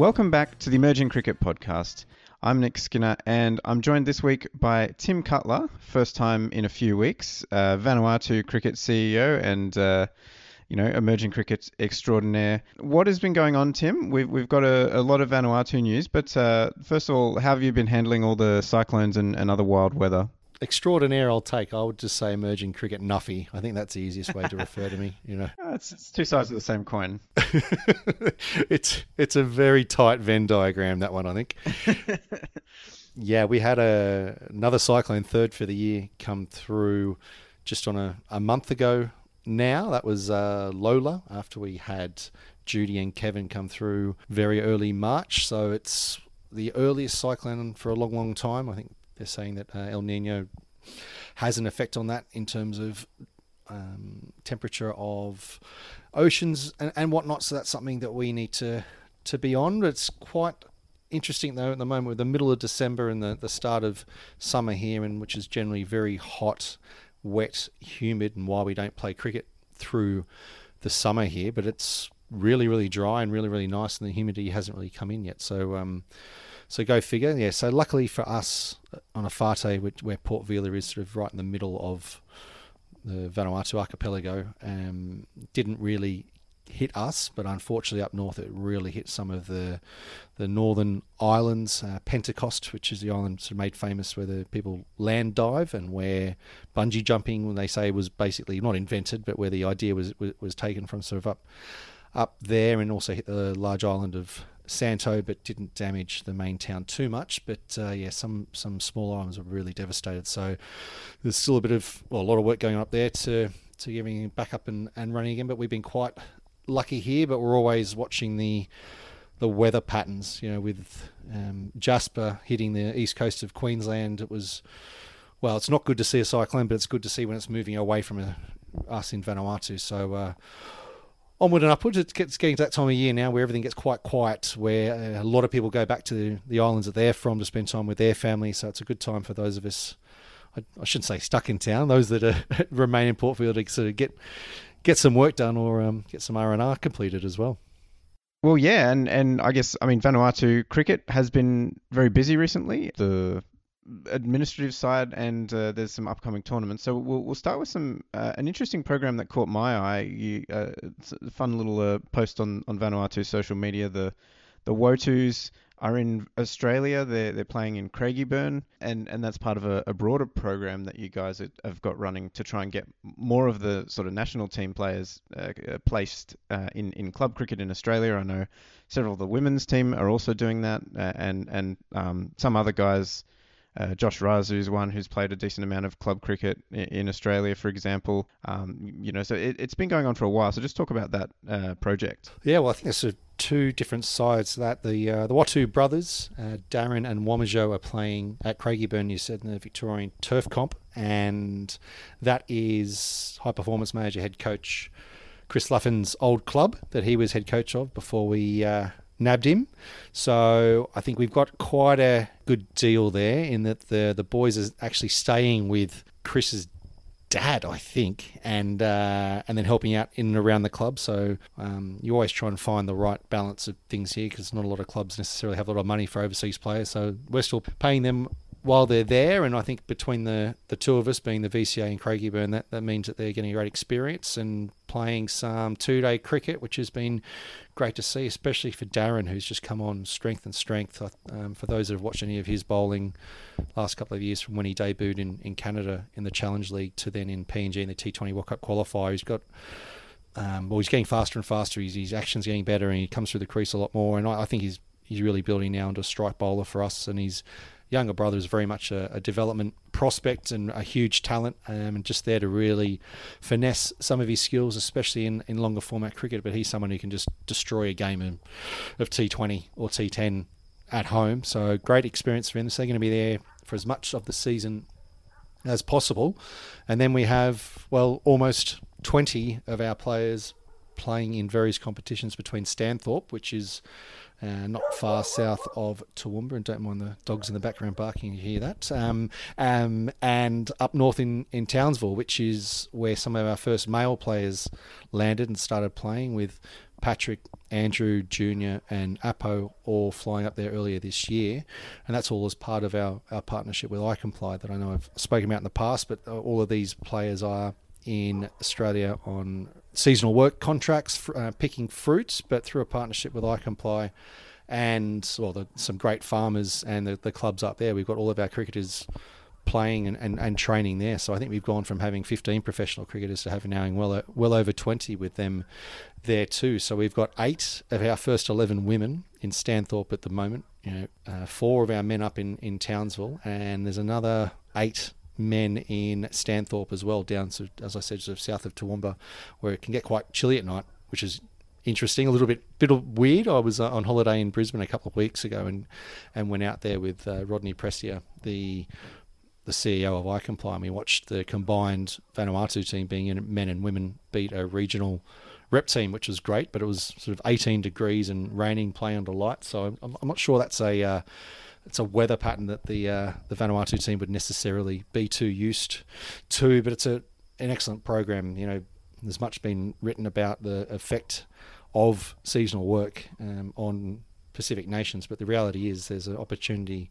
Welcome back to the Emerging Cricket Podcast. I'm Nick Skinner, and I'm joined this week by Tim Cutler, first time in a few weeks, uh, Vanuatu cricket CEO and uh, you know emerging cricket extraordinaire. What has been going on, Tim? We've we've got a, a lot of Vanuatu news, but uh, first of all, how have you been handling all the cyclones and, and other wild weather? Extraordinaire I'll take. I would just say emerging cricket nuffy. I think that's the easiest way to refer to me. You know, it's, it's two sides of the same coin. it's it's a very tight Venn diagram that one. I think. yeah, we had a another cyclone third for the year come through just on a, a month ago. Now that was uh, Lola after we had Judy and Kevin come through very early March. So it's the earliest cyclone for a long, long time. I think they're saying that uh, El Nino has an effect on that in terms of um, temperature of oceans and, and whatnot. So that's something that we need to to be on. It's quite interesting though at the moment with the middle of December and the, the start of summer here, and which is generally very hot, wet, humid, and why we don't play cricket through the summer here. But it's really, really dry and really, really nice, and the humidity hasn't really come in yet. So um, so go figure. Yeah. So luckily for us uh, on Efate, which, where Port Vila is sort of right in the middle of the Vanuatu archipelago, um, didn't really hit us, but unfortunately up north it really hit some of the the northern islands. Uh, Pentecost, which is the island sort of made famous where the people land dive and where bungee jumping, when they say was basically not invented, but where the idea was was, was taken from, sort of up up there, and also hit the large island of Santo, but didn't damage the main town too much. But uh, yeah, some some small islands were really devastated. So there's still a bit of well, a lot of work going on up there to to getting back up and, and running again. But we've been quite lucky here. But we're always watching the the weather patterns. You know, with um, Jasper hitting the east coast of Queensland, it was well, it's not good to see a cyclone, but it's good to see when it's moving away from a, us in Vanuatu. So. Uh, onward and upwards. It's getting to that time of year now where everything gets quite quiet, where uh, a lot of people go back to the, islands that they're from to spend time with their family. So it's a good time for those of us, I, I shouldn't say stuck in town, those that are, remain in Port Vila to sort of get get some work done or um, get some R and R completed as well. Well, yeah, and, and I guess I mean Vanuatu cricket has been very busy recently. The administrative side, and uh, there's some upcoming tournaments. So we'll, we'll start with some uh, an interesting program that caught my eye. You, uh, it's a fun little uh, post on on Vanuatu social media. The the Wotus are in Australia. They're they're playing in Craigieburn, and and that's part of a, a broader program that you guys have got running to try and get more of the sort of national team players uh, placed uh, in in club cricket in Australia. I know several of the women's team are also doing that, and and um, some other guys uh, Josh Rasu is one who's played a decent amount of club cricket in, Australia, for example. Um, you know, so it, has been going on for a while. So just talk about that uh, project. Yeah, well, I think there's two different sides to that. The uh, the Wotu brothers, uh, Darren and Womajo, are playing at Craigieburn, you said, in the Victorian Turf Comp, and that is high performance manager head coach Chris Luffin's old club that he was head coach of before we uh, nabbed him. So I think we've got quite a good deal there in that the the boys are actually staying with Chris's dad, I think, and uh, and then helping out in and around the club. So um, you always try and find the right balance of things here because not a lot of clubs necessarily have a lot of money for overseas players. So we're still paying them while they're there. And I think between the, the two of us, being the VCA and Craigieburn, that, that means that they're getting a great experience and playing some two day cricket, which has been great to see, especially for Darren, who's just come on strength and strength. Um, for those that have watched any of his bowling last couple of years from when he debuted in, in Canada in the Challenge League to then in PNG in the T20 World Cup qualifier, he's got um, well, he's getting faster and faster. His, his action's getting better, and he comes through the crease a lot more. And I, I think he's he's really building now into a strike bowler for us, and he's younger brother is very much a, a development prospect and a huge talent, um, and just there to really finesse some of his skills, especially in, in longer format cricket. But he's someone who can just destroy a game of, of T20 or T10 at home. So great experience for him. So they're going to be there for as much of the season as possible. And then we have, well, almost 20 of our players playing in various competitions between Stanthorpe, which is uh, not far south of Toowoomba, and don't mind the dogs in the background barking. You hear that? Um, um, and up north in, in Townsville, which is where some of our first male players landed and started playing with Patrick, Andrew, Junior, and Apo all flying up there earlier this year, and that's all as part of our, our partnership with iComply that I know I've spoken about in the past. But uh, all of these players are in Australia on seasonal work contracts, uh, picking fruits, but through a partnership with iComply and well, the, some great farmers and the, the clubs up there. We've got all of our cricketers playing and, and, and training there. So I think we've gone from having 15 professional cricketers to having now well well over 20 with them there too. So we've got eight of our first 11 women in Stanthorpe at the moment. You know, uh, four of our men up in, in Townsville, and there's another eight men in Stanthorpe as well, down to, as I said, sort of south of Toowoomba, where it can get quite chilly at night, which is interesting, a little bit bit weird. I was uh, on holiday in Brisbane a couple of weeks ago and and went out there with uh, Rodney Prestia, the the CEO of iComply, and we watched the combined Vanuatu team, being in men and women, beat a regional rep team, which was great. But it was sort of 18 degrees and raining, playing under lights. So I'm, I'm not sure that's a uh, it's a weather pattern that the uh, the Vanuatu team would necessarily be too used to. But it's a an excellent program. You know, there's much been written about the effect of seasonal work um, on Pacific nations, but the reality is there's an opportunity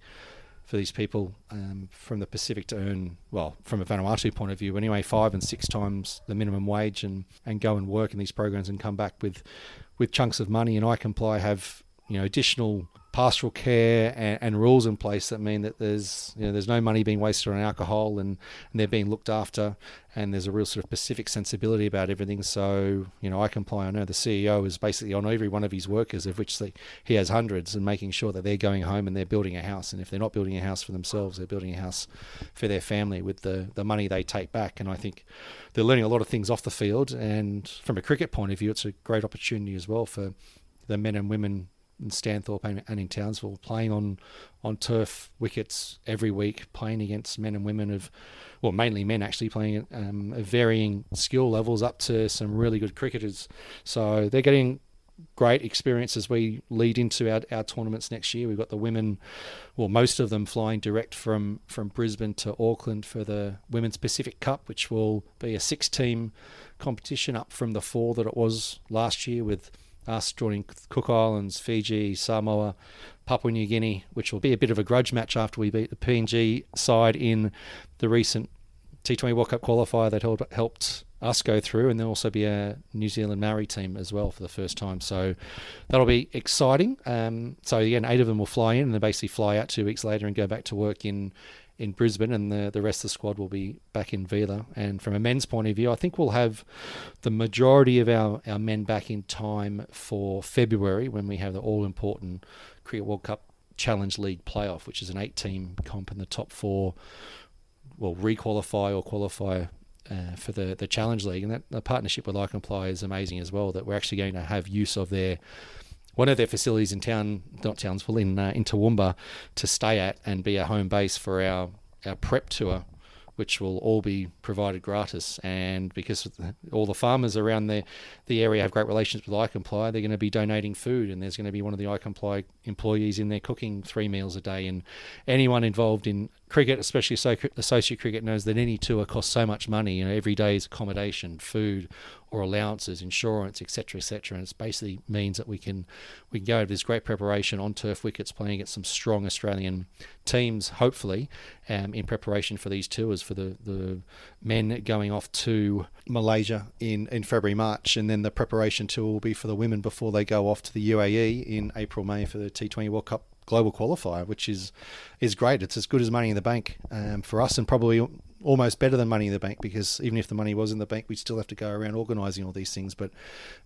for these people um, from the Pacific to earn, well, from a Vanuatu point of view, anyway, five and six times the minimum wage and, and go and work in these programs and come back with, with chunks of money. And iComply have you know additional pastoral care and, and, rules in place that mean that there's you know there's no money being wasted on alcohol and, and they're being looked after and there's a real sort of Pacific sensibility about everything. So you know iComply. I know the CEO is basically on every one of his workers, of which he has hundreds, and making sure that they're going home and they're building a house. And if they're not building a house for themselves, they're building a house for their family with the the money they take back. And I think they're learning a lot of things off the field. And from a cricket point of view, it's a great opportunity as well for the men and women in Stanthorpe and in Townsville, playing on on turf wickets every week, playing against men and women of, well, mainly men actually playing um, varying skill levels up to some really good cricketers. So they're getting great experience as we lead into our, our tournaments next year. We've got the women, well, most of them flying direct from, from Brisbane to Auckland for the Women's Pacific Cup, which will be a six team competition up from the four that it was last year with us joining Cook Islands, Fiji, Samoa, Papua New Guinea, which will be a bit of a grudge match after we beat the PNG side in the recent T20 World Cup qualifier that helped us go through, and there'll also be a New Zealand Maori team as well for the first time. So that'll be exciting. Um, so again, eight of them will fly in, and they basically fly out two weeks later and go back to work in in Brisbane, and the, the rest of the squad will be back in Vila. And from a men's point of view, I think we'll have the majority of our, our men back in time for February when we have the all important Cricket World Cup Challenge League playoff, which is an eight team comp, and the top four will requalify or qualify uh, for the, the Challenge League. And that the partnership with iComply is amazing as well, that we're actually going to have use of their one of their facilities in town, not Townsville, in uh, in Toowoomba, to stay at and be a home base for our our prep tour which will all be provided gratis. And because all the farmers around the, the area have great relations with iComply, they're going to be donating food, and there's going to be one of the iComply employees in there cooking three meals a day. And anyone involved in cricket, especially associate cricket, knows that any tour costs so much money. You know, every day's accommodation, food, or allowances, insurance, etc., etc. And it basically means that we can we can go over this great preparation on turf wickets, playing against some strong Australian teams, hopefully, um, in preparation for these tours for the the men going off to Malaysia in in February March, and then the preparation tour will be for the women before they go off to the UAE in April May for the T20 World Cup global qualifier, which is is great. It's as good as money in the bank um, for us, and probably almost better than money in the bank because even if the money was in the bank, we'd still have to go around organising all these things. But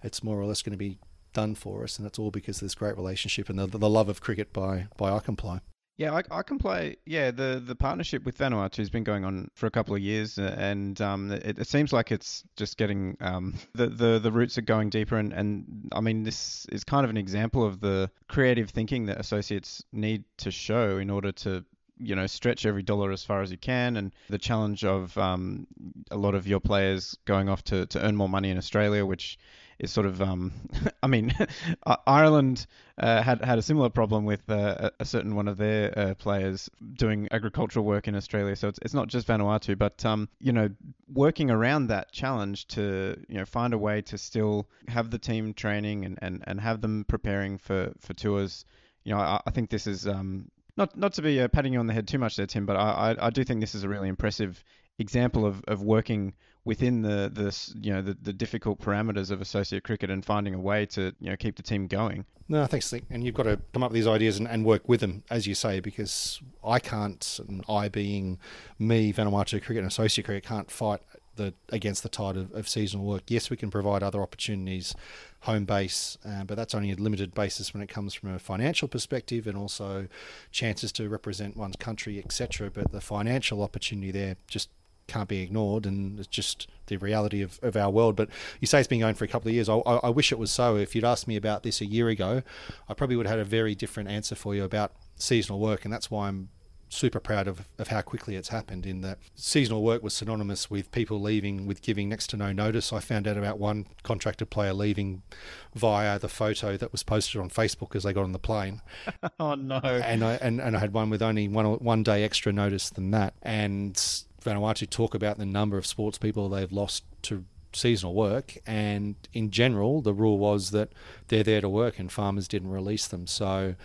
it's more or less going to be done for us, and that's all because of this great relationship and the, the love of cricket by by iComply. Yeah, I, can play. Yeah, the the partnership with Vanuatu has been going on for a couple of years, uh, and um, it, it, seems like it's just getting um, the, the the roots are going deeper, and, and I mean this is kind of an example of the creative thinking that associates need to show in order to you know stretch every dollar as far as you can and the challenge of um, a lot of your players going off to, to earn more money in Australia which is sort of um, I mean, Ireland uh, had had a similar problem with uh, a certain one of their uh, players doing agricultural work in Australia. So it's it's not just Vanuatu, but um, you know, working around that challenge to you know find a way to still have the team training and, and, and have them preparing for, for tours. You know, I, I think this is um, not not to be uh, patting you on the head too much there, Tim, but I, I, I do think this is a really impressive example of, of working within the, the you know the, the difficult parameters of associate cricket and finding a way to you know keep the team going. No, thanks, and you've got to come up with these ideas and, and work with them, as you say, because I can't, and I being me, Vanuatu cricket and associate cricket, can't fight the against the tide of, of seasonal work. Yes, we can provide other opportunities, home base, uh, but that's only a limited basis when it comes from a financial perspective and also chances to represent one's country, etc. But the financial opportunity there just can't be ignored, and it's just the reality of, of our world. But you say it's been going for a couple of years. I, I, I wish it was so. If you'd asked me about this a year ago, I probably would have had a very different answer for you about seasonal work, and that's why I'm super proud of, of how quickly it's happened in that seasonal work was synonymous with people leaving with giving next to no notice. I found out about one contracted player leaving via the photo that was posted on Facebook as they got on the plane. oh no. And I and, and I had one with only one one day extra notice than that. And Vanuatu talk about the number of sports people they've lost to seasonal work, and in general, the rule was that they're there to work, and farmers didn't release them. So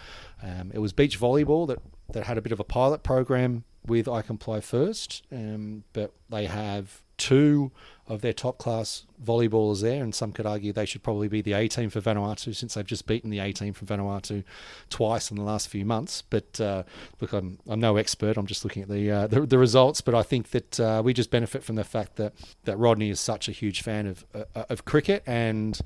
um, it was beach volleyball that that had a bit of a pilot program with iComply First, um, but they have two of their top class volleyballers there, and some could argue they should probably be the A team for Vanuatu since they've just beaten the A team for Vanuatu twice in the last few months. But uh, look, I'm, I'm no expert. I'm just looking at the uh, the, the, results. But I think that uh, we just benefit from the fact that that Rodney is such a huge fan of uh, of cricket and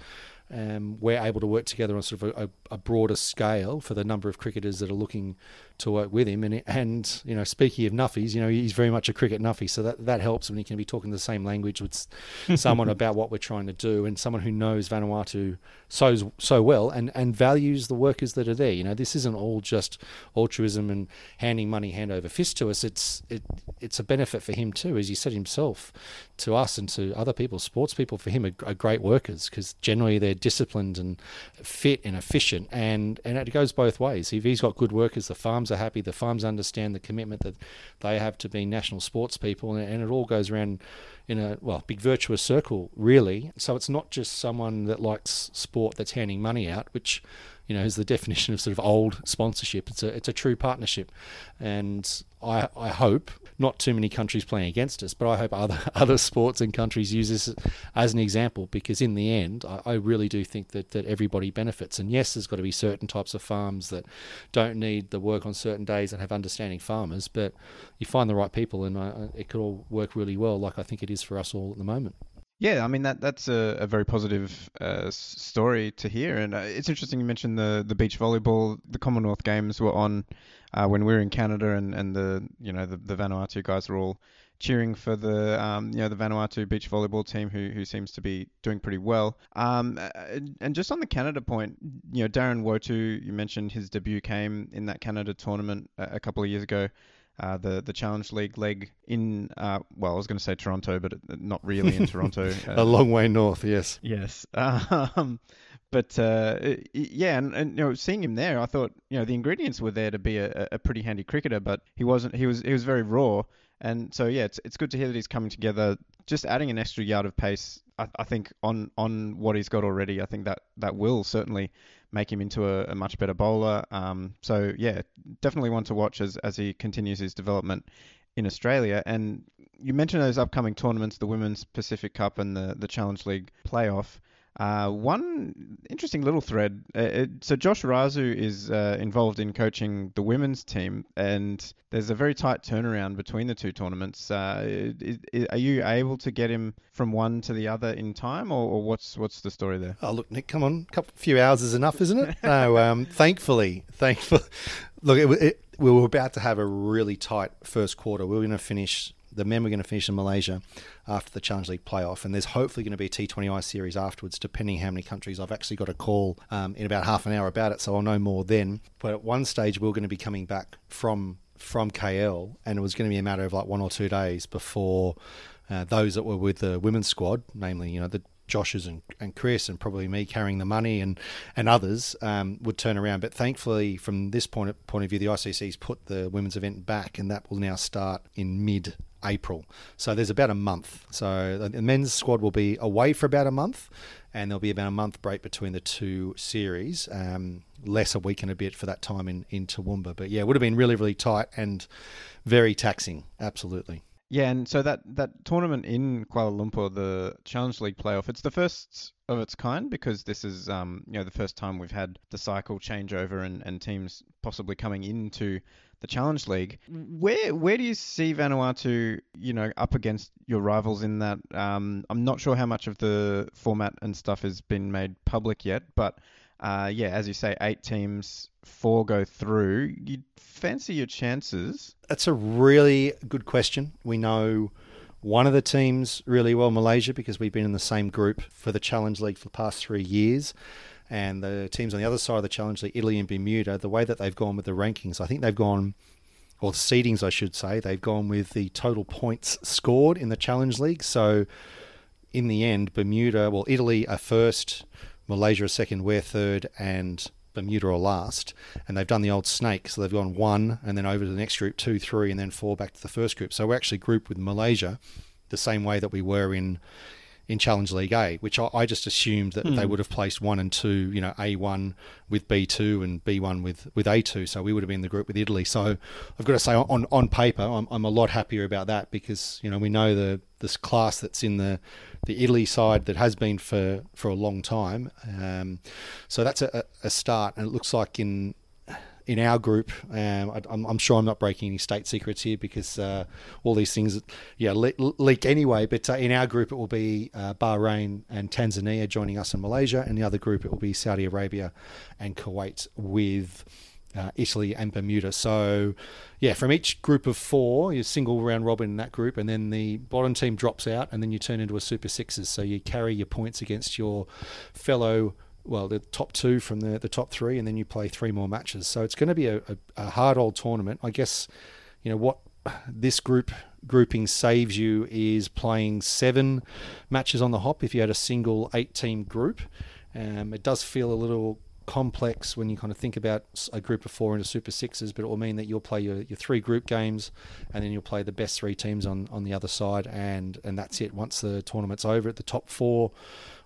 um, we're able to work together on sort of a, a, broader scale for the number of cricketers that are looking to work with him. And and you know, speaking of nuffies, you know, he's very much a cricket nuffy, so that that helps when he can be talking the same language with someone about what we're trying to do, and someone who knows Vanuatu so so well and and values the workers that are there. You know, this isn't all just altruism and handing money hand over fist to us. It's it it's a benefit for him too, as he said himself, to us and to other people. Sports people for him are, are great workers because generally they're disciplined and fit and efficient, and and it goes both ways. If he's got good workers, the farms are happy. The farms understand the commitment that they have to being national sports people, and, and it all goes around in a well big virtuous circle really. So it's not just someone that likes sport that's handing money out, which you know is the definition of sort of old sponsorship. It's a it's a true partnership, and I I hope not too many countries playing against us, but I hope other other sports and countries use this as an example because in the end, I, I really do think that, that everybody benefits. And yes, there's got to be certain types of farms that don't need the work on certain days and have understanding farmers, but you find the right people and uh, it could all work really well, like I think it is for us all at the moment. Yeah, I mean that that's a, a very positive uh, story to hear, and uh, it's interesting you mentioned the the beach volleyball. The Commonwealth Games were on uh, when we were in Canada, and, and the you know the, the Vanuatu guys were all cheering for the um, you know the Vanuatu beach volleyball team, who who seems to be doing pretty well. Um, and just on the Canada point, you know Darren Wotu, you mentioned his debut came in that Canada tournament a couple of years ago uh, the the Challenge League leg in uh, well, I was going to say Toronto, but not really in Toronto. Uh, a long way north, yes. Yes. Um, but uh, yeah, and, and, you know, seeing him there, I thought you know the ingredients were there to be a, a pretty handy cricketer, but he wasn't. He was he was very raw, and so yeah, it's it's good to hear that he's coming together. Just adding an extra yard of pace, I, I think on on what he's got already, I think that that will certainly make him into a, a much better bowler. Um, so yeah, definitely one to watch as as he continues his development in Australia. And you mentioned those upcoming tournaments, the Women's Pacific Cup and the the Challenge League playoff. Uh, one interesting little thread. Uh, it, so Josh Rasu is uh, involved in coaching the women's team, and there's a very tight turnaround between the two tournaments. Uh, is, is, are you able to get him from one to the other in time, or, or what's what's the story there? Oh, look, Nick, come on, a couple, few hours is enough, isn't it? no, um, thankfully, thankfully, look, it, it, we were about to have a really tight first quarter. We were going to finish the men were going to finish in Malaysia after the Challenge League playoff, and there's hopefully going to be a T20I series afterwards, depending how many countries. I've actually got a call um, in about half an hour about it, so I'll know more then. But at one stage, we are going to be coming back from from KL, and it was going to be a matter of like one or two days before uh, those that were with the women's squad, namely, you know, the Josh's and, and Chris and probably me carrying the money and and others um, would turn around. But thankfully, from this point of, point of view, the ICC's put the women's event back, and that will now start in mid April. So there's about a month. So the men's squad will be away for about a month, and there'll be about a month break between the two series. Um, less a week and a bit for that time in, in Toowoomba. But yeah, it would have been really, really tight and very taxing. Absolutely. Yeah, and so that, that tournament in Kuala Lumpur, the Challenge League playoff, it's the first of its kind because this is um, you know the first time we've had the cycle change over and, and teams possibly coming into the Challenge League. Where where do you see Vanuatu, you know, up against your rivals in that? Um, I'm not sure how much of the format and stuff has been made public yet, but uh, yeah, as you say, eight teams, four go through. You fancy your chances? That's a really good question. We know one of the teams really well, Malaysia, because we've been in the same group for the Challenge League for the past three years and the teams on the other side of the challenge, the Italy and Bermuda, the way that they've gone with the rankings, I think they've gone, or the seedings, I should say, they've gone with the total points scored in the Challenge League. So in the end, Bermuda, well, Italy are first, Malaysia are second, we're third, and Bermuda are last. And they've done the old snake, so they've gone one, and then over to the next group, two, three, and then four back to the first group. So we're actually grouped with Malaysia the same way that we were in in Challenge League A, which I, I just assumed that they hmm. would have placed one and two, you know, A1 with B2 and B1 with, with A2. So we would have been in the group with Italy. So I've got to say, on, on paper, I'm, I'm a lot happier about that because, you know, we know the this class that's in the, the Italy side that has been for, for a long time. Um, so that's a, a start. And it looks like in in our group, um, I, am sure I'm not breaking any state secrets here because uh, all these things, yeah, le- leak anyway. But uh, in our group, it will be uh, Bahrain and Tanzania joining us in Malaysia, and the other group it will be Saudi Arabia and Kuwait with. Uh, Italy and Bermuda. So, yeah, from each group of four, you single round robin in that group, and then the bottom team drops out, and then you turn into a Super Sixes. So you carry your points against your fellow well, the top two from the, the top three, and then you play three more matches. So it's going to be a, a, a hard old tournament. I guess, you know, what this group grouping saves you is playing seven matches on the hop if you had a single eight team group. Um, it does feel a little complex when you kind of think about a group of four into Super Sixes, but it will mean that you'll play your, your three group games and then you'll play the best three teams on, on the other side, and, and that's it. Once the tournament's over, at the top four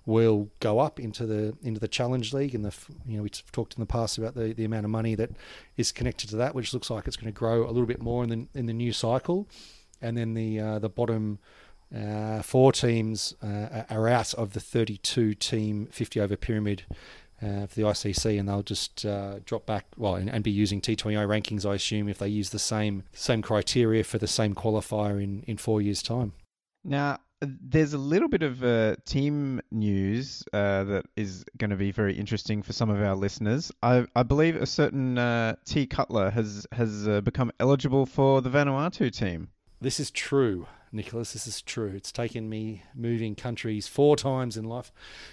will go up into the into the challenge league and the you know we've talked in the past about the, the amount of money that is connected to that which looks like it's going to grow a little bit more in the in the new cycle and then the uh, the bottom uh, four teams uh, are out of the 32 team 50 over pyramid uh, for the ICC, and they'll just uh, drop back, well, and, and, be using T20I rankings, I assume, if they use the same same criteria for the same qualifier in, in four years' time. Now, there's a little bit of uh, team news uh, that is going to be very interesting for some of our listeners. I, I believe a certain uh, T Cutler has has uh, become eligible for the Vanuatu team. This is true, Nicholas. This is true. It's taken me moving countries four times in life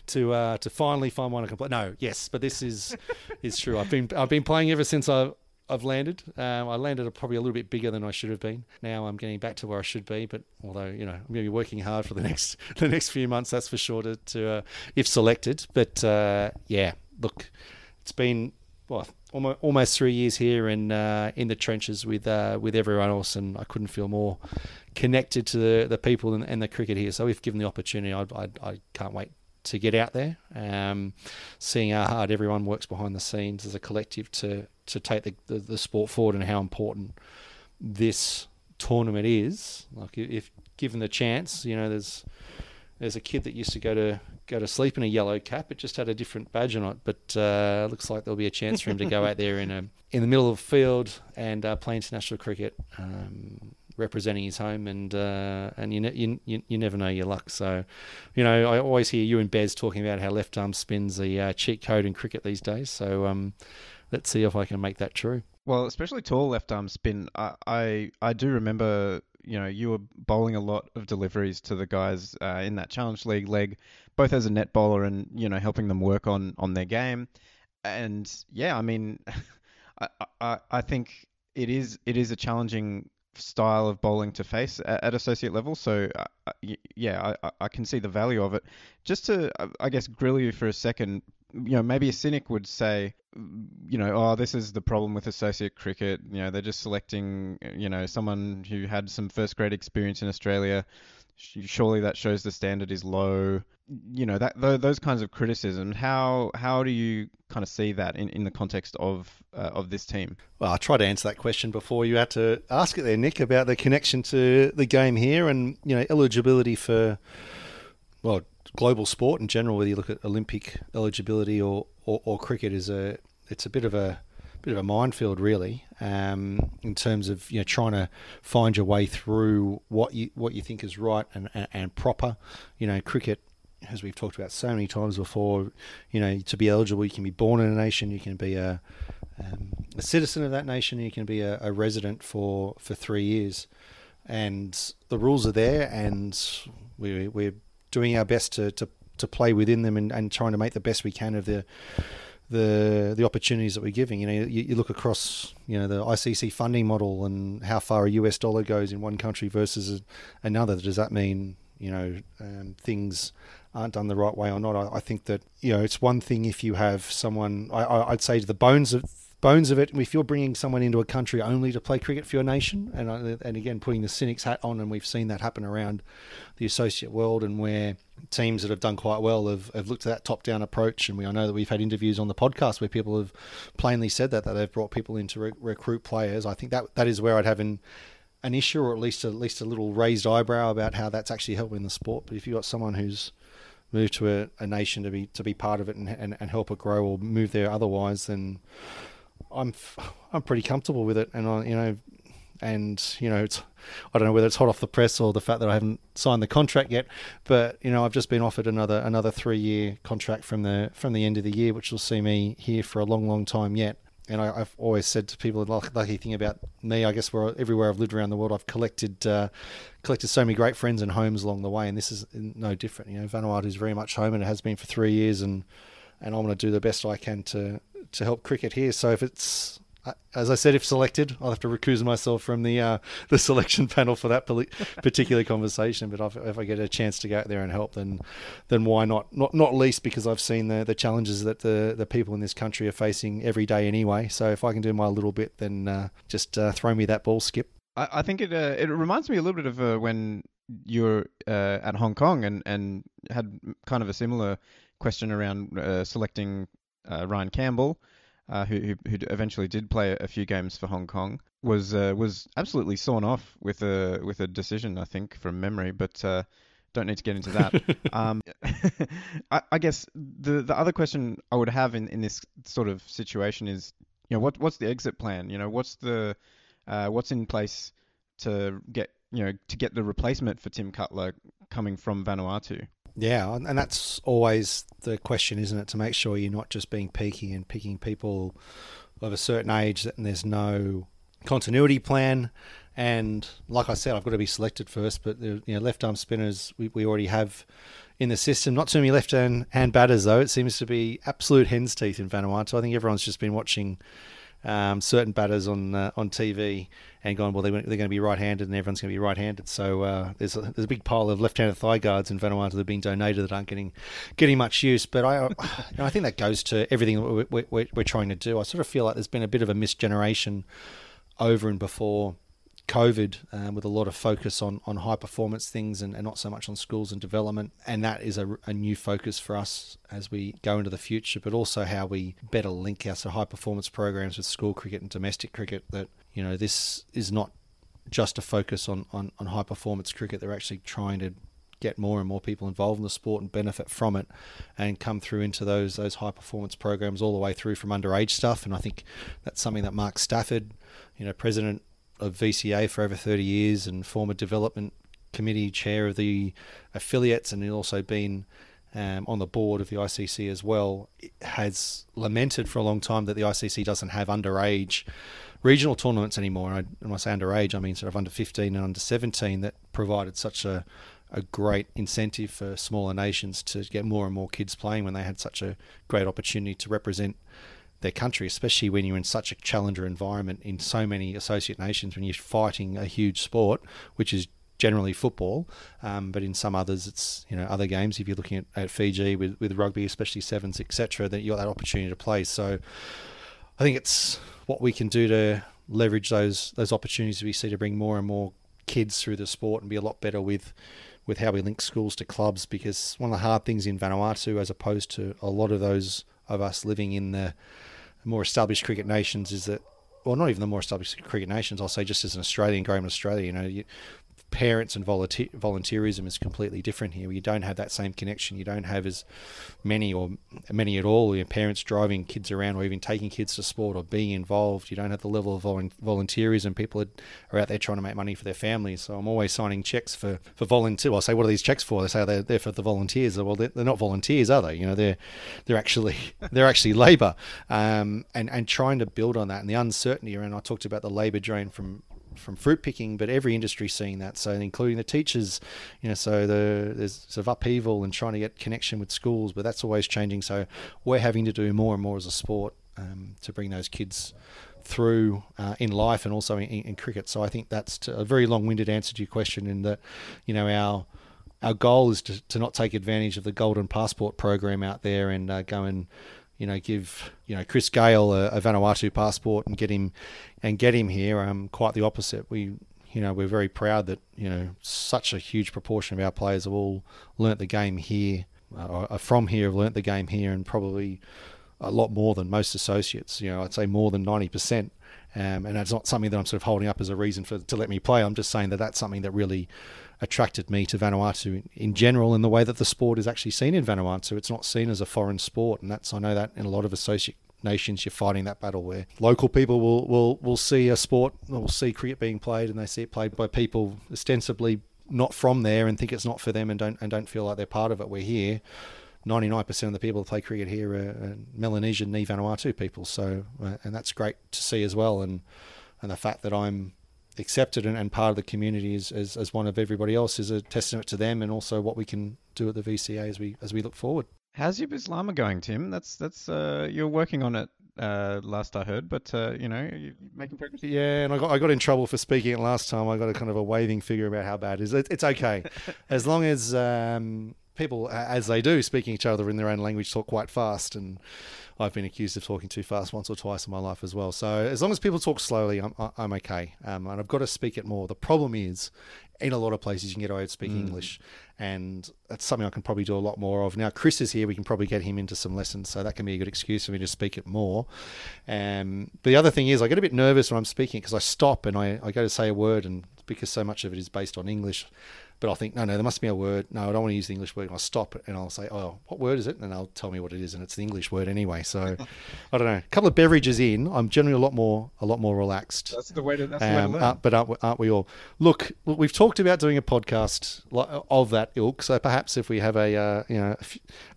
to uh, to finally find one can play. No, yes, but this is is true. I've been I've been playing ever since I I've landed. Um, I landed probably a little bit bigger than I should have been. Now I'm getting back to where I should be. But although you know I'm going to be working hard for the next the next few months, that's for sure to, to uh, if selected. But uh, yeah, look, it's been well almost, almost three years here in uh, in the trenches with uh, with everyone else, and I couldn't feel more connected to the, the people and, and the cricket here. So if given the opportunity, I, I, I can't wait to get out there, um, seeing how hard everyone works behind the scenes as a collective to to take the, the, the sport forward and how important this tournament is. Like if given the chance, you know, there's there's a kid that used to go to go to sleep in a yellow cap. It just had a different badge on it, but uh, looks like there'll be a chance for him to go out there in a in the middle of the field and uh, play international cricket. Um, representing his home, and uh, and you, ne- you you you never know your luck. So, you know, I always hear you and Bez talking about how left arm spins the uh, cheat code in cricket these days. So, um, let's see if I can make that true. Well, especially tall left arm spin. I, I I do remember you know you were bowling a lot of deliveries to the guys uh, in that challenge league leg, both as a net bowler and you know helping them work on on their game. And yeah, I mean, I, I I think it is it is a challenging style of bowling to face at, at associate level. So uh, uh yeah, I, I can see the value of it. Just to uh, I guess grill you for a second, you know, maybe a cynic would say, you know, oh, this is the problem with associate cricket. You know, they're just selecting, uh, you know, someone who had some first grade experience in Australia. Surely that shows the standard is low. You know, that those kinds of criticism. How how do you kind of see that in, in the context of uh, of this team? Well, I tried to answer that question before you had to ask it there, Nick, about the connection to the game here and you know eligibility for well global sport in general, whether you look at Olympic eligibility or, or, or cricket, is a it's a bit of a bit of a minefield, really, um, in terms of you know trying to find your way through what you what you think is right and, and, and proper. You know, cricket, as we've talked about so many times before, you know, to be eligible, you can be born in a nation, you can be a um, a citizen of that nation, you can be a, a resident for for three years, and the rules are there, and we we're doing our best to, to, to play within them and, and trying to make the best we can of the the the opportunities that we're giving. You know, you, you, look across you know the ICC funding model and how far a US dollar goes in one country versus another. Does that mean you know um, things aren't done the right way or not? I, I, think that you know it's one thing if you have someone. I, I'd say to the bones of bones of it. If you're bringing someone into a country only to play cricket for your nation, and uh, and again putting the cynics hat on, and we've seen that happen around the associate world, and where teams that have done quite well have, have looked at that top down approach. And we I know that we've had interviews on the podcast where people have plainly said that that they've brought people in to re- recruit players. I think that that is where I'd have an an issue, or at least at least a little raised eyebrow about how that's actually helping the sport. But if you've got someone who's moved to a, a nation to be to be part of it and, and, and help it grow or move there otherwise, then I'm I'm pretty comfortable with it, and I you know, and you know, it's I don't know whether it's hot off the press or the fact that I haven't signed the contract yet, but you know, I've just been offered another another three year contract from the from the end of the year, which will see me here for a long, long time yet. And I, have always said to people, the lucky thing about me, I guess, where everywhere I've lived around the world, I've collected uh, collected so many great friends and homes along the way, and this is no different. You know, Vanuatu is very much home, and it has been for three years, and and I'm going to do the best I can to to help cricket here. So if it's as I said, if selected, I'll have to recuse myself from the uh, the selection panel for that particular conversation. But if, if, I get a chance to go out there and help, then then why not? Not not least because I've seen the, the challenges that the, the people in this country are facing every day anyway. So if I can do my little bit, then uh, just uh, throw me that ball, Skip. I, I think it uh, it reminds me a little bit of uh, when you're uh, at Hong Kong and and had kind of a similar question around selecting uh, Ryan Campbell, uh, who, who, who eventually did play a few games for Hong Kong, was uh, was absolutely sawn off with a with a decision, I think, from memory, but. Uh, don't need to get into that. um, I, I, guess the the other question I would have in, in this sort of situation is, you know, what what's the exit plan? You know, what's the uh, what's in place to get you know to get the replacement for Tim Cutler coming from Vanuatu? Yeah, and that's always the question, isn't it? To make sure you're not just being peaky and picking people of a certain age and there's no continuity plan. And like I said, I've got to be selected first. But the you know, left arm spinners we, we already have in the system. Not too many left hand batters though. It seems to be absolute hen's teeth in Vanuatu. I think everyone's just been watching um, certain batters on uh, on TV and gone, well, they, are going to be right-handed and everyone's going to be right-handed. So uh, there's a, there's a big pile of left-handed thigh guards in Vanuatu that have been donated that aren't getting getting much use. But I you know, I think that goes to everything we're, we're, we're trying to do. I sort of feel like there's been a bit of a misgeneration over and before COVID um, with a lot of focus on, on high performance things and, and, not so much on schools and development. And that is a, a, new focus for us as we go into the future, but also how we better link our so high performance programs with school cricket and domestic cricket. That, you know, this is not just a focus on, on, on high performance cricket. They're actually trying to get more and more people involved in the sport and benefit from it and come through into those those high performance programs all the way through from underage stuff and I think that's something that Mark Stafford you know president of VCA for over 30 years and former development committee chair of the affiliates and also been um, on the board of the ICC as well, has lamented for a long time that the ICC doesn't have underage regional tournaments anymore. And I, when I say underage, I mean sort of under 15 and under 17 that provided such a, a great incentive for smaller nations to get more and more kids playing when they had such a great opportunity to represent their country, especially when you're in such a challenger environment in so many associate nations when you're fighting a huge sport, which is generally football, um, but in some others it's you know other games. If you're looking at, at Fiji with, with rugby, especially sevens, etc., that you've got that opportunity to play. So I think it's what we can do to leverage those those opportunities we see to bring more and more kids through the sport and be a lot better with with how we link schools to clubs because one of the hard things in Vanuatu as opposed to a lot of those of us living in the more established cricket nations is that well not even the more established cricket nations I'll say just as an Australian growing in Australia you know you, parents and volunteer, volunteerism is completely different here. You don't have that same connection. You don't have as many or many at all. Your parents driving kids around or even taking kids to sport or being involved. You don't have the level of volunteerism. People are out there trying to make money for their families. So I'm always signing checks for for volunteer. I say, what are these checks for? They say they're, they're for the volunteers. Well, they're, they're, not volunteers, are they? You know, they're they're actually they're actually labour. Um, and and trying to build on that and the uncertainty around. I talked about the labour drain from from fruit picking, but every industry seeing that. So including the teachers, you know, so the, there's sort of upheaval and trying to get connection with schools, but that's always changing. So we're having to do more and more as a sport um, to bring those kids through uh, in life and also in, in, cricket. So I think that's a very long-winded answer to your question in that, you know, our our goal is to, to not take advantage of the golden passport program out there and uh, go and you know, give you know Chris Gayle a, a, Vanuatu passport and get him and get him here. Um, quite the opposite. We you know we're very proud that you know such a huge proportion of our players have all learnt the game here, uh, are from here, have learnt the game here, and probably a lot more than most associates. You know, I'd say more than ninety percent. Um, and that's not something that I'm sort of holding up as a reason for to let me play. I'm just saying that that's something that really attracted me to Vanuatu in, general in the way that the sport is actually seen in Vanuatu. It's not seen as a foreign sport, and that's I know that in a lot of associate nations you're fighting that battle where local people will will, will see a sport will see cricket being played and they see it played by people ostensibly not from there and think it's not for them and don't and don't feel like they're part of it. We're here. 99% of the people that play cricket here are Melanesian, Ni Vanuatu people. So, uh, and that's great to see as well. And and the fact that I'm accepted and, and part of the community as, as, as one of everybody else is a testament to them and also what we can do at the VCA as we as we look forward. How's your Bislama going, Tim? That's that's uh, you're working on it uh, last I heard, but uh, you know, making progress. Yeah, and I got I got in trouble for speaking it last time. I got a kind of a waving figure about how bad it is. It, it's okay, as long as um, people, as they do, speaking each other in their own language, talk quite fast and I've been accused of talking too fast once or twice in my life as well. So as long as people talk slowly, I'm, I'm okay. Um, and I've got to speak it more. The problem is, in a lot of places, you can get away with speaking mm. English, and that's something I can probably do a lot more of. Now, Chris is here; we can probably get him into some lessons, so that can be a good excuse for me to speak it more. Um, but the other thing is, I get a bit nervous when I'm speaking because I stop and I, I go to say a word, and because so much of it is based on English, but I'll think, no, no, there must be a word. No, I don't want to use the English word. And I'll stop and I'll say, oh, what word is it? And they'll tell me what it is, and it's the English word anyway. So I don't know. A couple of beverages in, I'm generally a lot more, a lot more relaxed. That's the way to. That's um, the way to um, learn. Uh, but aren't, aren't, we all? Look, we've talked about doing a podcast of that ilk. So perhaps if we have a, uh, you know,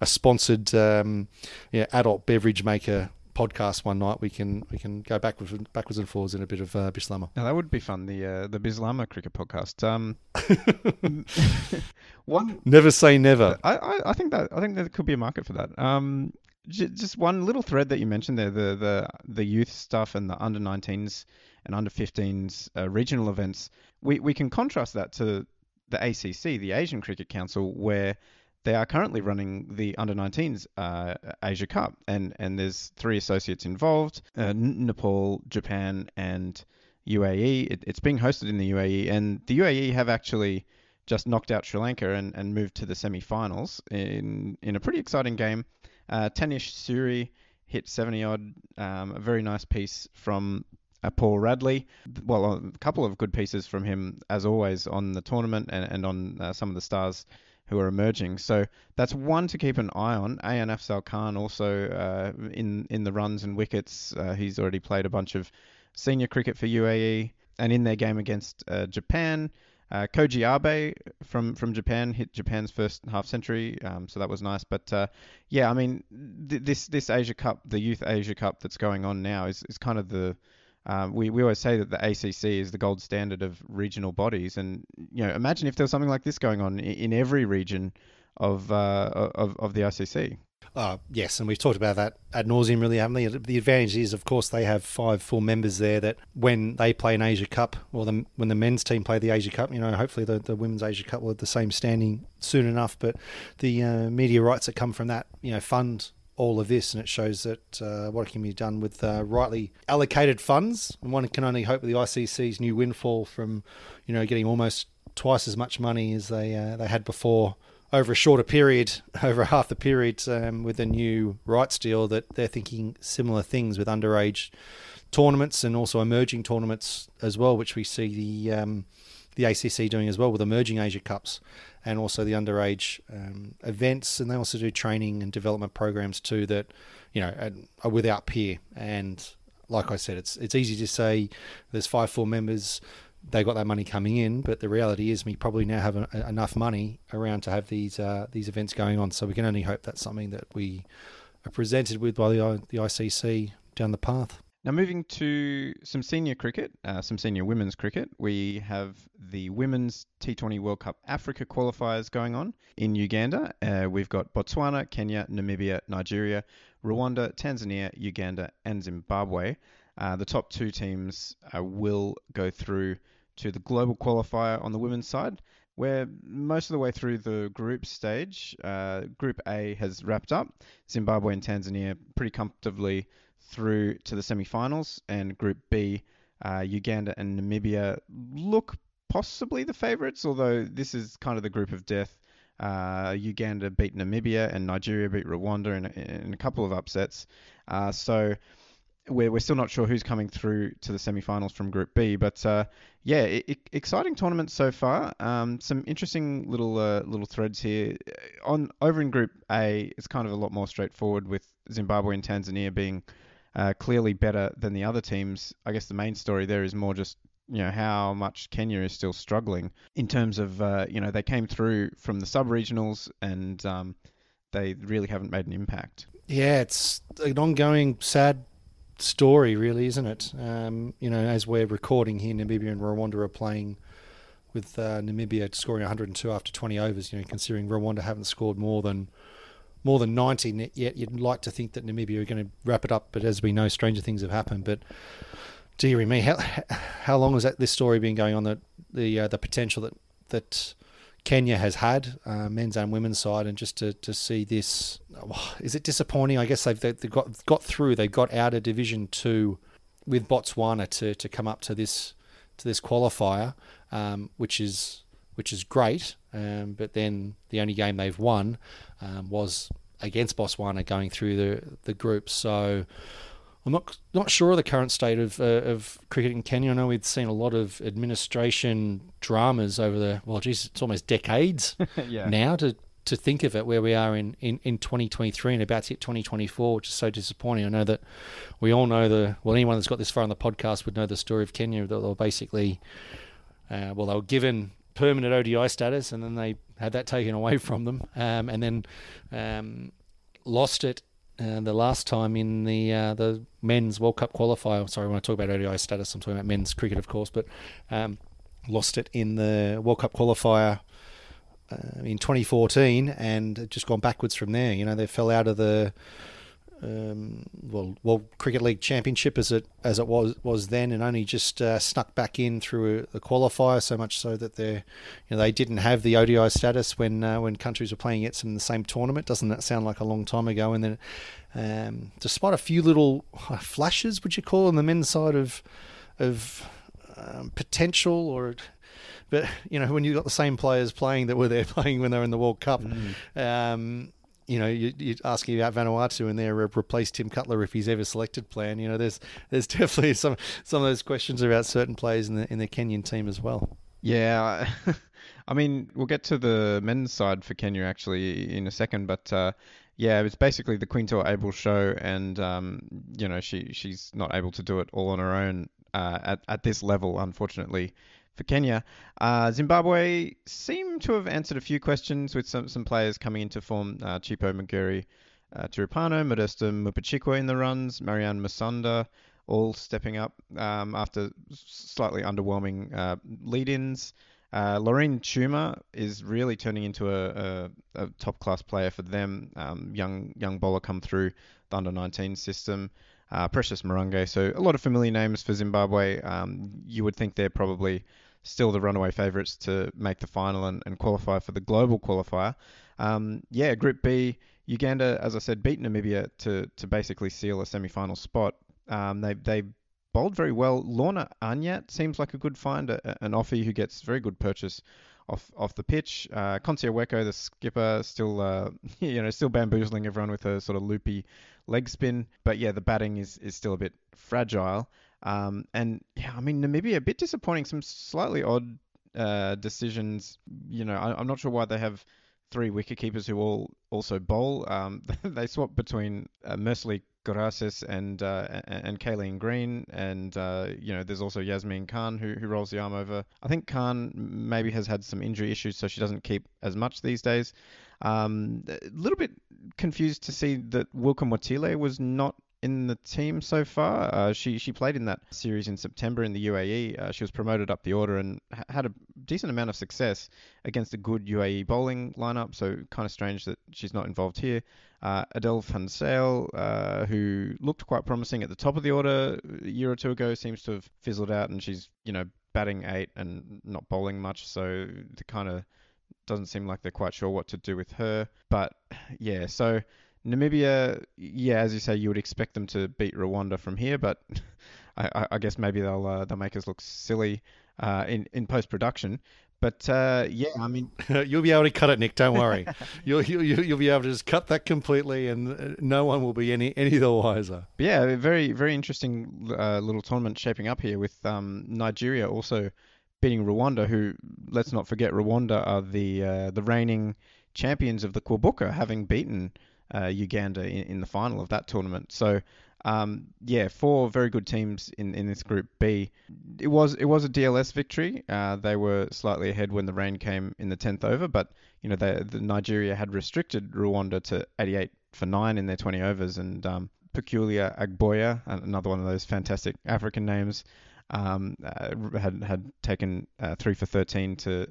a sponsored, um, yeah, adult beverage maker podcast one night, we can we can go backwards backwards and forwards in a bit of uh, Bislama. Now that would be fun. The uh, the Bislama cricket podcast. Um, one never say never. I, I, I think that I think there could be a market for that. Um, j- just one little thread that you mentioned there, the the the youth stuff and the under 19s and under 15s uh, regional events. We we can contrast that to the ACC, the Asian Cricket Council, where they are currently running the under 19s uh, Asia Cup, and and there's three associates involved: uh, Nepal, Japan, and UAE. It, it's being hosted in the UAE, and the UAE have actually just knocked out Sri Lanka and, and moved to the semi-finals in in a pretty exciting game. Uh, Tanish Suri hit 70 odd, um, a very nice piece from uh, Paul Radley. Well, a couple of good pieces from him as always on the tournament and, and on uh, some of the stars who are emerging. So that's one to keep an eye on. Afzal Khan also uh, in in the runs and wickets. Uh, he's already played a bunch of senior cricket for UAE, and in their game against uh, Japan. Uh, Koji Abe from, from Japan hit Japan's first half century, um, so that was nice. But uh, yeah, I mean, th- this this Asia Cup, the Youth Asia Cup that's going on now, is, is kind of the um, we, we always say that the ACC is the gold standard of regional bodies, and you know, imagine if there was something like this going on in, in every region of, uh, of of the ICC. Uh, yes, and we've talked about that ad nauseum, really, haven't we? The advantage is, of course, they have five full members there that when they play an Asia Cup, or the, when the men's team play the Asia Cup, you know, hopefully the, the women's Asia Cup will have the same standing soon enough. But the uh, media rights that come from that, you know, fund all of this, and it shows that uh, what can be done with uh, rightly allocated funds. And one can only hope the ICC's new windfall from, you know, getting almost twice as much money as they uh, they had before over a shorter period, over half the period um, with the new rights deal, that they're thinking similar things with underage tournaments and also emerging tournaments as well, which we see the um, the ACC doing as well with emerging Asia Cups and also the underage um, events, and they also do training and development programs too that you know are without peer. And like I said, it's it's easy to say there's five full members they got that money coming in, but the reality is we probably now have a, enough money around to have these uh, these events going on. So we can only hope that's something that we are presented with by the the ICC down the path. Now, moving to some senior cricket, uh, some senior women's cricket, we have the Women's T20 World Cup Africa qualifiers going on in Uganda. Uh, we've got Botswana, Kenya, Namibia, Nigeria, Rwanda, Tanzania, Uganda, and Zimbabwe. Uh, the top two teams uh, will go through to the global qualifier on the women's side. We're most of the way through the group stage. Uh, group A has wrapped up. Zimbabwe and Tanzania pretty comfortably through to the semi-finals, and Group B, uh, Uganda and Namibia look possibly the favourites, although this is kind of the group of death. Uh, Uganda beat Namibia and Nigeria beat Rwanda in, in a couple of upsets. Uh, so we're, we're still not sure who's coming through to the semi-finals from Group B, but uh, yeah, it, exciting tournament so far. Um, some interesting little uh, little threads here. On over in Group A, it's kind of a lot more straightforward with Zimbabwe and Tanzania being uh, clearly better than the other teams. I guess the main story there is more just you know how much Kenya is still struggling in terms of uh, you know they came through from the sub-regionals and um, they really haven't made an impact. Yeah, it's an ongoing sad story, really, isn't it? Um, you know, as we're recording here, Namibia and Rwanda are playing with uh, Namibia scoring 102 after 20 overs. You know, considering Rwanda haven't scored more than more than 90 yet, you'd like to think that Namibia are going to wrap it up. But as we know, stranger things have happened. But dearie me, how how long has that this story been going on? That the uh, the potential that that Kenya has had, uh, men's and women's side, and just to, to see this, is it disappointing? I guess they've, they've got got through. They got out of Division Two with Botswana to, to come up to this to this qualifier, um, which is which is great. Um, but then the only game they've won um, was against Botswana going through the the group. So I'm not not sure of the current state of uh, of cricket in Kenya. I know we've seen a lot of administration dramas over the well, geez, it's almost decades yeah. now to to think of it where we are in, in, in 2023 and about to hit 2024, which is so disappointing. I know that we all know the well, anyone that's got this far on the podcast would know the story of Kenya. They were basically uh, well, they were given permanent ODI status and then they had that taken away from them, um, and then um, lost it uh, the last time in the uh, the men's World Cup qualifier. Sorry, when I talk about ODI status, I'm talking about men's cricket, of course, but um, lost it in the World Cup qualifier uh, in 2014 and just gone backwards from there. You know, they fell out of the um, well, well, Cricket League Championship as it as it was was then, and only just uh, snuck back in through the qualifier. So much so that they, you know, they didn't have the ODI status when uh, when countries were playing it in the same tournament. Doesn't that sound like a long time ago? And then, um, despite a few little uh, flashes, would you call on the men's side of of um, potential or but you know when you've got the same players playing that were there playing when they were in the World Cup, mm. um, you know, you, you're asking about Vanuatu and they replace Tim Cutler if he's ever selected plan. You know, there's there's definitely some some of those questions about certain players in the in the Kenyan team as well. Yeah, I mean, we'll get to the men's side for Kenya actually in a second, but uh, yeah, it's basically the Queen Abel show, and um, you know, she she's not able to do it all on her own uh, at at this level, unfortunately for Kenya. Uh, Zimbabwe seem to have answered a few questions with some, some players coming into form. Uh, Chipo Mugeri, uh, Tiripano, Modesta Mupachikwa in the runs, Marianne Musonda all stepping up um, after slightly underwhelming uh, lead-ins. Uh, Laureen Toomer is really turning into a, a, a top class player for them. Um, young young bowler come through the under 19 system. Uh, Precious Marange. So a lot of familiar names for Zimbabwe. Um, you would think they're probably still the runaway favourites to make the final and, and qualify for the global qualifier. Um, yeah, Group B, Uganda, as I said, beat Namibia to, to basically seal a semi-final spot. Um, they they bowled very well. Lorna Anyait seems like a good find, a, an offie who gets very good purchase off off the pitch. Uh, Weko, the skipper, still uh, you know still bamboozling everyone with a sort of loopy leg spin. But yeah, the batting is is still a bit fragile. Um, and yeah, I mean Namibia a bit disappointing. Some slightly odd uh, decisions. You know, I, am not sure why they have three wicket keepers who all also bowl. Um, they swap between uh, Merczerly Gorases and uh, and Kayleen Green, and uh, you know there's also Yasmin Khan who, who rolls the arm over. I think Khan maybe has had some injury issues, so she doesn't keep as much these days. Um, a little bit confused to see that Wilka Mwatile was not in the team so far. Uh, she she played in that series in September in the UAE. Uh, she was promoted up the order and ha- had a decent amount of success against a good UAE bowling lineup. So kind of strange that she's not involved here. Uh, Adele Van uh, who looked quite promising at the top of the order a year or two ago, seems to have fizzled out, and she's you know batting eight and not bowling much. So the kind of doesn't seem like they're quite sure what to do with her. But yeah, so Namibia, yeah, as you say, you would expect them to beat Rwanda from here, but I, I guess maybe they'll uh, they'll make us look silly uh, in in post production. But uh, yeah, I mean, you'll be able to cut it, Nick. Don't worry. you'll, you'll you'll be able to just cut that completely, and uh, no one will be any any the wiser. Yeah, very very interesting uh, little tournament shaping up here with um, Nigeria also beating Rwanda, who let's not forget Rwanda are the uh, the reigning champions of the Kwibuka, having beaten uh, Uganda in, in, the final of that tournament. So um, yeah, four very good teams in, in this group B. It was it was a DLS victory. Uh, they were slightly ahead when the rain came in the tenth over, but you know the Nigeria had restricted Rwanda to 88 for nine in their 20 overs, and um, Peculiar Agboya, another one of those fantastic African names, um, uh, had had taken uh, three for 13 to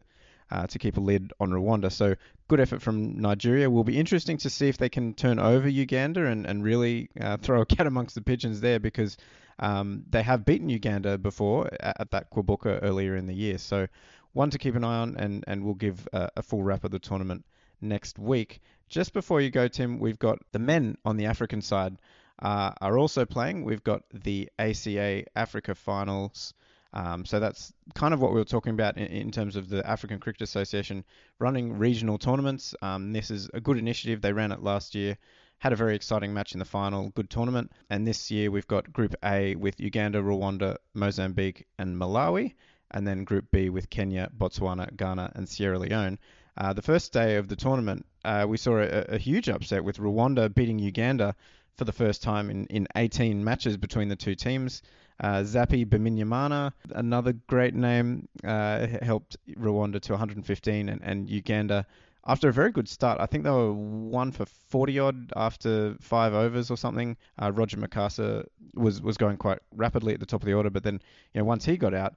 uh, to keep a lid on Rwanda. So good effort from Nigeria. Will be interesting to see if they can turn over Uganda and, and really uh, throw a cat amongst the pigeons there because um, they have beaten Uganda before at, at, that Kwibuka earlier in the year. So one to keep an eye on, and, and we'll give a, a full wrap of the tournament next week. Just before you go, Tim, we've got the men on the African side uh, are also playing. We've got the ACA Africa Finals. Um, so that's kind of what we were talking about in, in, terms of the African Cricket Association running regional tournaments. Um, this is a good initiative. They ran it last year, had a very exciting match in the final, good tournament. And this year we've got Group A with Uganda, Rwanda, Mozambique, and Malawi, and then Group B with Kenya, Botswana, Ghana, and Sierra Leone. Uh, the first day of the tournament, uh, we saw a, a huge upset with Rwanda beating Uganda for the first time in, in 18 matches between the two teams. Uh, Zappy Bimenyimana, another great name, uh, helped Rwanda to 115, and, and Uganda after a very good start. I think they were one for 40 odd after five overs or something. Uh, Roger Mukasa was was going quite rapidly at the top of the order, but then you know once he got out,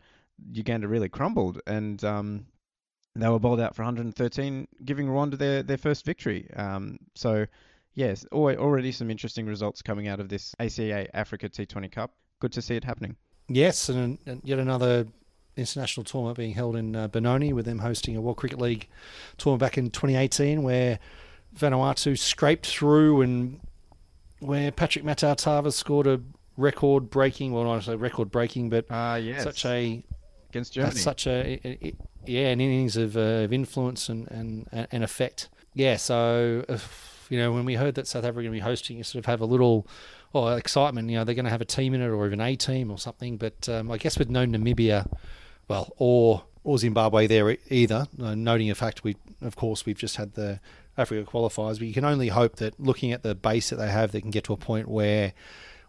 Uganda really crumbled and. Um, they were bowled out for 113, giving Rwanda their, their first victory. Um, so, yes, already some interesting results coming out of this ACA Africa T20 Cup good to see it happening. Yes, and, and yet another international tournament being held in uh, Benoni with them hosting a World Cricket League tournament back in 2018 where Vanuatu scraped through and where Patrick Matau scored a record breaking, well, not say record breaking, but uh, yes. such a against Germany, such a, a, a, yeah, an innings of, uh, of influence and, and and effect. Yeah, so uh, you know when we heard that South Africa going to be hosting, you sort of have a little or excitement. You know, they're going to have a team in it or even a team or something. But um, I guess with no Namibia, well, or or Zimbabwe there either. Noting the fact we, of course, we've just had the Africa qualifiers, but you can only hope that looking at the base that they have, they can get to a point where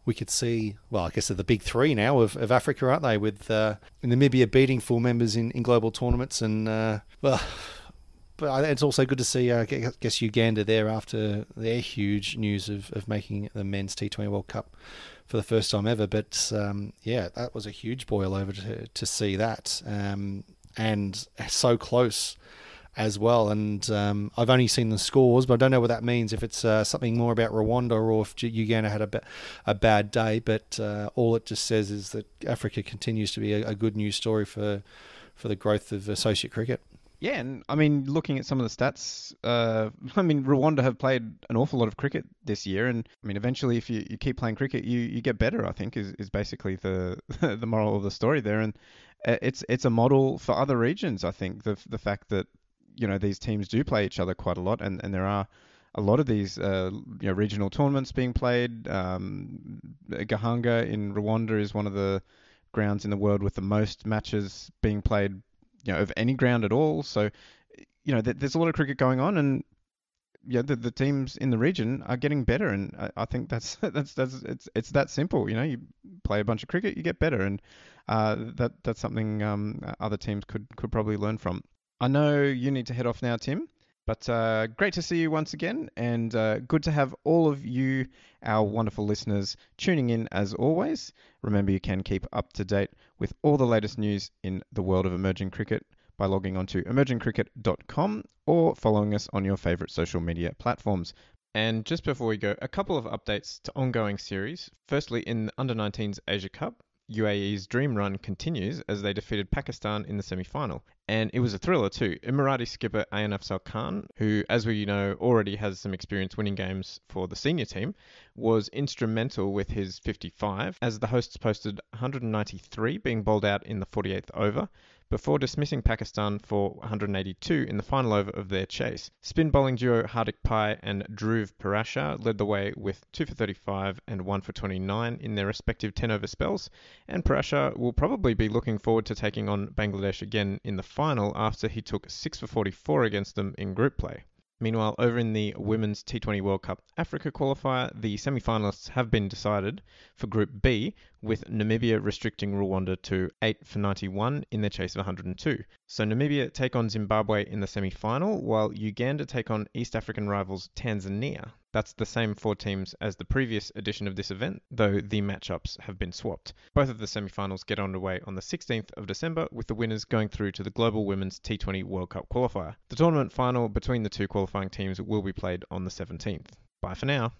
we could see, well, I guess they're the big three now of, of Africa, aren't they? With uh, Namibia beating full members in, in global tournaments and, uh, well, but it's also good to see, uh, I guess, Uganda there after their huge news of, of making the men's T20 World Cup for the first time ever. But um, yeah, that was a huge boil over to, to see that. Um, and so close as well. And um, I've only seen the scores, but I don't know what that means. If it's uh, something more about Rwanda or if Uganda had a, ba- a bad day. But uh, all it just says is that Africa continues to be a, a good news story for for the growth of associate cricket. Yeah, and I mean, looking at some of the stats, uh, I mean, Rwanda have played an awful lot of cricket this year, and I mean, eventually, if you, you keep playing cricket, you, you get better. I think is, is basically the the moral of the story there, and uh, it's it's a model for other regions. I think the the fact that you know these teams do play each other quite a lot, and, and there are a lot of these uh, you know regional tournaments being played. Um, Gahanga in Rwanda is one of the grounds in the world with the most matches being played, you know, of any ground at all. So, you know, th- there's a lot of cricket going on, and yeah, the, the teams in the region are getting better, and I, I think that's that's that's it's it's that simple. You know, you play a bunch of cricket, you get better, and uh, that that's something um, other teams could could probably learn from. I know you need to head off now, Tim. But uh, great to see you once again, and uh, good to have all of you, our wonderful listeners, tuning in as always. Remember, you can keep up to date with all the latest news in the world of emerging cricket by logging on to emergingcricket.com or following us on your favourite social media platforms. And just before we go, a couple of updates to ongoing series. Firstly, in the Under 19s Asia Cup, UAE's dream run continues as they defeated Pakistan in the semi final. And it was a thriller too. Emirati skipper Ayan Afzal Khan, who, as we know, already has some experience winning games for the senior team, was instrumental with his 55 as the hosts posted 193 being bowled out in the 48th over before dismissing Pakistan for 182 in the final over of their chase. Spin bowling duo Hardik Pai and Dhruv Parashar led the way with 2 for 35 and 1 for 29 in their respective 10 over spells, and Parashar will probably be looking forward to taking on Bangladesh again in the final after he took 6 for 44 against them in group play. Meanwhile, over in the Women's T20 World Cup Africa qualifier, the semi finalists have been decided for Group B, with Namibia restricting Rwanda to 8 for 91 in their chase of 102. So Namibia take on Zimbabwe in the semi final, while Uganda take on East African rivals Tanzania. That's the same four teams as the previous edition of this event, though the matchups have been swapped. Both of the semi-finals get underway on the 16th of December, with the winners going through to the Global Women's T20 World Cup qualifier. The tournament final between the two qualifying teams will be played on the 17th. Bye for now.